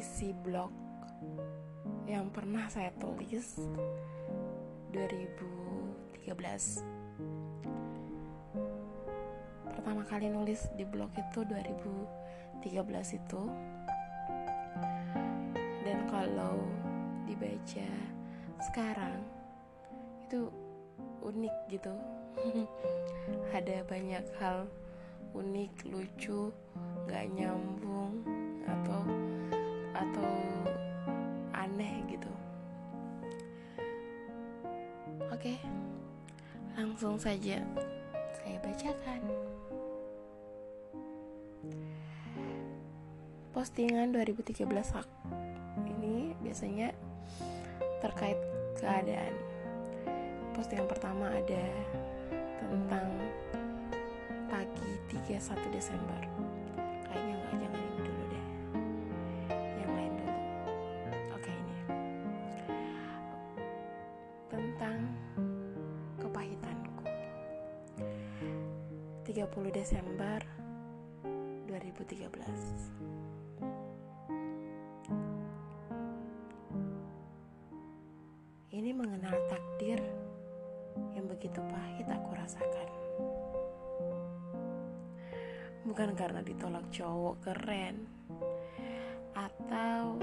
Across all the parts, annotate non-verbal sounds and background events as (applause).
isi blog yang pernah saya tulis 2013 pertama kali nulis di blog itu 2013 itu. Dan kalau dibaca sekarang itu unik gitu. (laughs) Ada banyak hal unik lucu gak nyambung atau atau aneh gitu. Oke langsung saja saya bacakan. Postingan 2013 ini biasanya terkait keadaan. Postingan pertama ada tentang pagi 31 Desember. Kayaknya nggak jangan Desember 2013 Ini mengenal takdir yang begitu pahit aku rasakan. Bukan karena ditolak cowok keren atau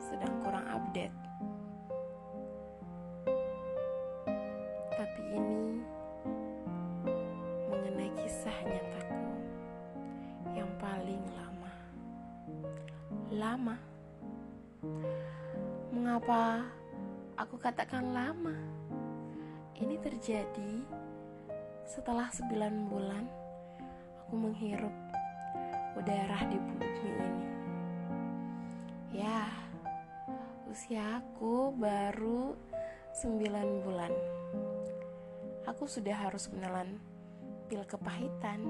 sedang kurang update. Lama. Mengapa aku katakan lama. Ini terjadi setelah 9 bulan aku menghirup udara di bumi ini. Ya, usia aku baru 9 bulan. Aku sudah harus menelan pil kepahitan.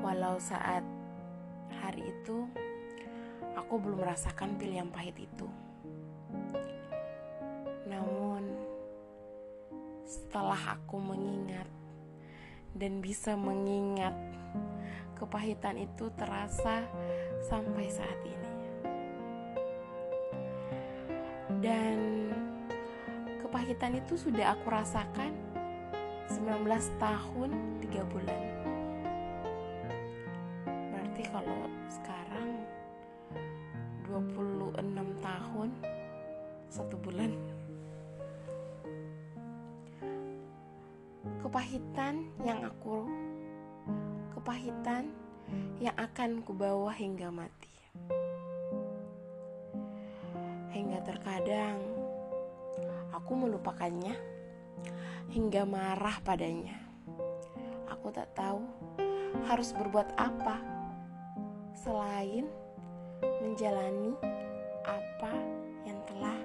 Walau saat itu aku belum merasakan pil yang pahit itu. Namun, setelah aku mengingat dan bisa mengingat, kepahitan itu terasa sampai saat ini. Dan kepahitan itu sudah aku rasakan 19 tahun 3 bulan. Kalau sekarang 26 tahun satu bulan. Kepahitan yang aku kepahitan yang akan kubawa hingga mati. Hingga terkadang aku melupakannya hingga marah padanya. Aku tak tahu harus berbuat apa selain menjalani apa yang telah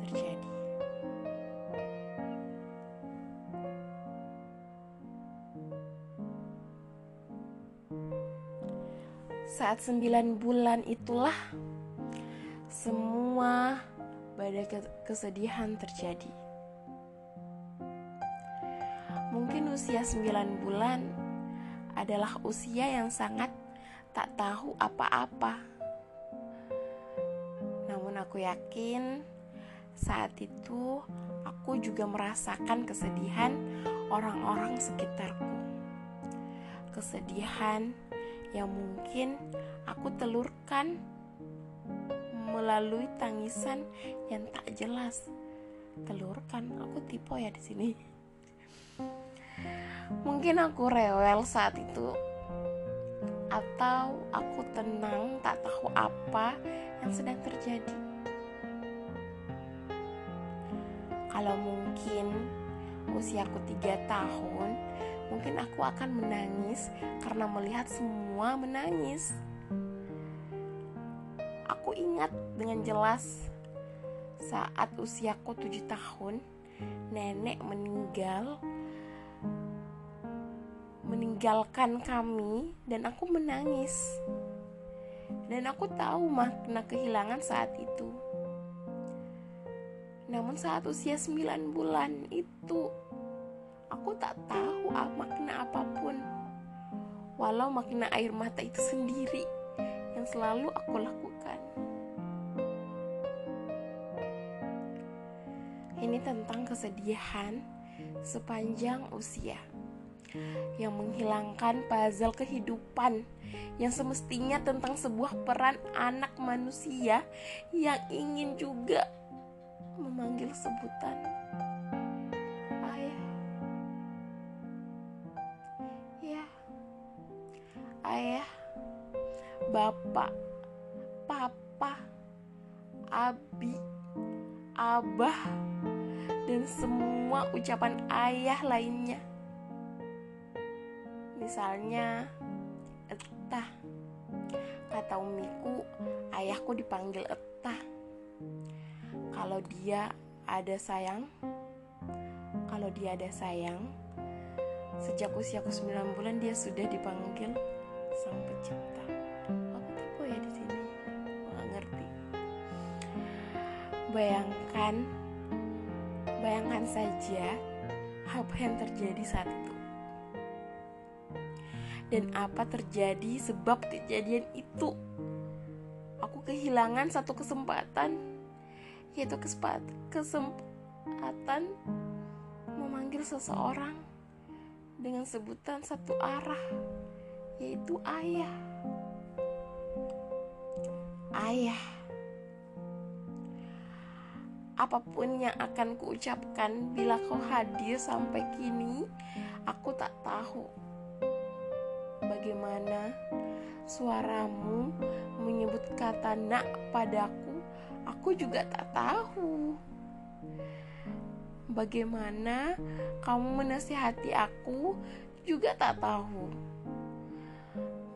terjadi. Saat sembilan bulan itulah semua badai kesedihan terjadi. Mungkin usia sembilan bulan adalah usia yang sangat tak tahu apa-apa. Namun aku yakin saat itu aku juga merasakan kesedihan orang-orang sekitarku. Kesedihan yang mungkin aku telurkan melalui tangisan yang tak jelas. Telurkan, aku tipe ya di sini. Mungkin aku rewel saat itu atau aku tenang tak tahu apa yang sedang terjadi. Kalau mungkin usiaku tiga tahun, mungkin aku akan menangis karena melihat semua menangis. Aku ingat dengan jelas saat usiaku tujuh tahun, nenek meninggal meninggalkan kami dan aku menangis. Dan aku tahu makna kehilangan saat itu. Namun saat usia 9 bulan itu aku tak tahu makna apa pun. Walau makna air mata itu sendiri yang selalu aku lakukan. Ini tentang kesedihan sepanjang usia yang menghilangkan puzzle kehidupan yang semestinya tentang sebuah peran anak manusia yang ingin juga memanggil sebutan ayah. Ya. Ayah, bapak, papa, abi, abah, dan semua ucapan ayah lainnya. Misalnya, etah. Kata umiku, ayahku dipanggil etah. Kalau dia ada sayang, kalau dia ada sayang, sejak usiaku 9 bulan dia sudah dipanggil sang pencipta. Aku tipe ya di sini, nggak ngerti. Bayangkan, bayangkan saja apa yang terjadi saat dan apa terjadi sebab kejadian itu. Aku kehilangan satu kesempatan, yaitu kesempatan memanggil seseorang dengan sebutan satu arah, yaitu ayah. Ayah. Apa pun yang akan kuucapkan bila kau hadir sampai kini, aku tak tahu bagaimana suaramu menyebut kata nak padaku, aku juga tak tahu. Bagaimana kamu menasihati aku juga tak tahu.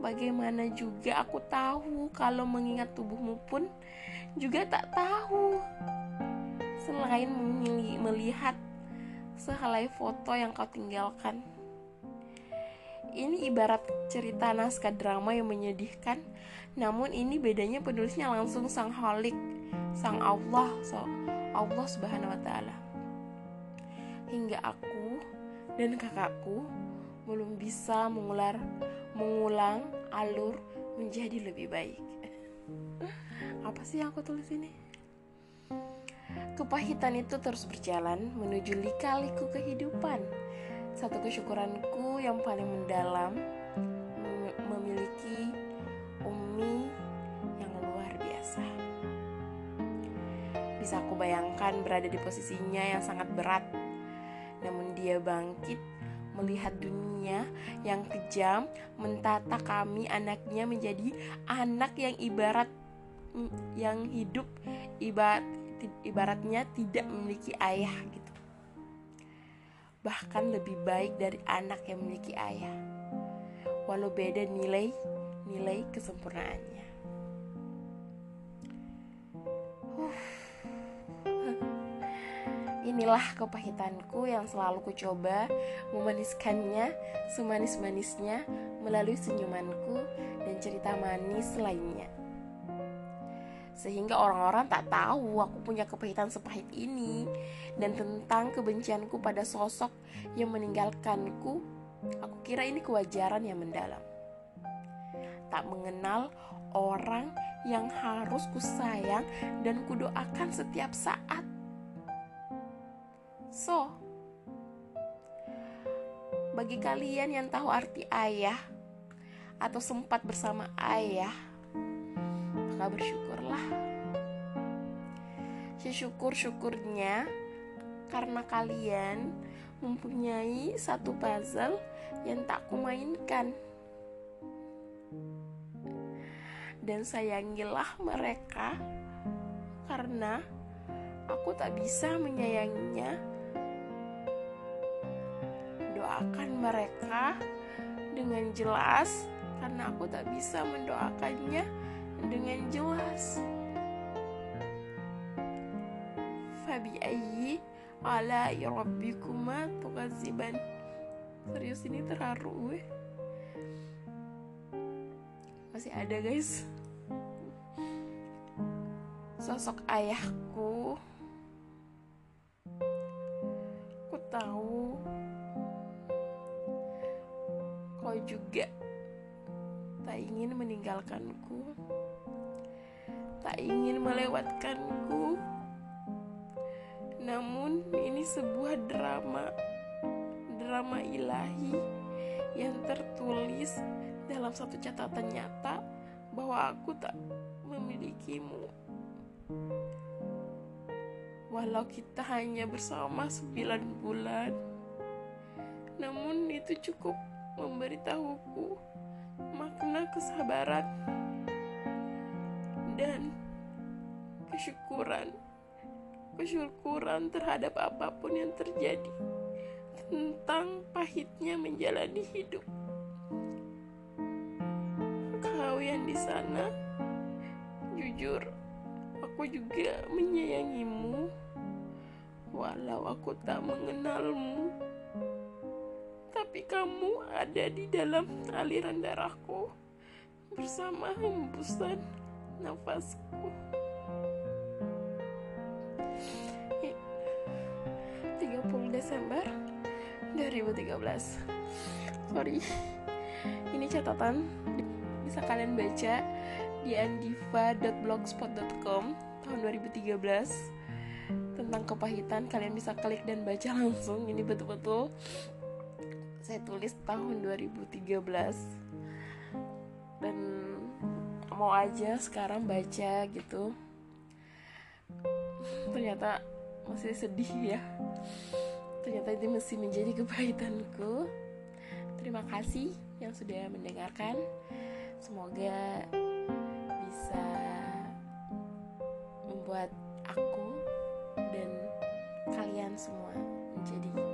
Bagaimana juga aku tahu kalau mengingat tubuhmu pun juga tak tahu. Selain melihat sehelai foto yang kau tinggalkan. Ini ibarat cerita naskah drama yang menyedihkan, namun ini bedanya penulisnya langsung sang Halik, sang Allah, so Allah Subhanahu wa taala. Hingga aku dan kakakku belum bisa mengular mengulang alur menjadi lebih baik. (laughs) Apa sih yang aku tulis ini? Kepahitan itu terus berjalan menuju lika-liku kehidupan satu kesyukuranku yang paling mendalam memiliki Umi yang luar biasa. Bisa aku bayangkan berada di posisinya yang sangat berat, namun dia bangkit melihat dunia yang kejam mentata kami anaknya menjadi anak yang ibarat yang hidup ibarat ibaratnya tidak memiliki ayah gitu bahkan lebih baik dari anak yang memiliki ayah. Walau beda nilai nilai kesempurnaannya. Inilah kepahitanku yang selalu kucoba memaniskannya semanis-manisnya melalui senyumanku dan cerita manis lainnya sehingga orang-orang tak tahu aku punya kepahitan sepahit ini dan tentang kebencianku pada sosok yang meninggalkanku. Aku kira ini kewajaran yang mendalam. Tak mengenal orang yang harus kusayang dan kudoakan setiap saat. So bagi kalian yang tahu arti ayah atau sempat bersama ayah maka bersyukurlah. Sesyukur-syukurnya karena kalian mempunyai satu puzzle yang tak kumainkan. Dan sayangilah mereka karena aku tak bisa menyayanginya. Doakan mereka dengan jelas karena aku tak bisa mendoakannya dengan jelas. Fabi ayyi ala rabbikuma tukaziban. Serius ini terharu gue. Masih ada guys. Sosok ayahku. Aku tahu kau juga ingin meninggalkanku, tak ingin melewatkanku. Namun, ini sebuah drama, drama ilahi yang tertulis dalam satu catatan nyata bahwa aku tak memilikimu. Walau kita hanya bersama sembilan bulan, namun itu cukup memberitahuku makna kesabaran dan kesyukuran kesyukuran terhadap apa pun yang terjadi tentang pahitnya menjalani hidup. Kau yang di sana jujur aku juga menyayangimu walau aku tak mengenalmu tapi kamu ada di dalam aliran darahku. Bersama hembusan nafasku. 30 Desember 2013 sorry. Ini catatan. Bisa kalian baca di andiva.blogspot.com tahun 2013 tentang kepahitan. Kalian bisa klik dan baca langsung. Ini betul-betul saya tulis tahun 2013 dan mau aja sekarang baca gitu. Ternyata masih sedih ya. Ternyata itu masih menjadi kepahitanku. Terima kasih yang sudah mendengarkan. Semoga bisa membuat aku dan kalian semua menjadi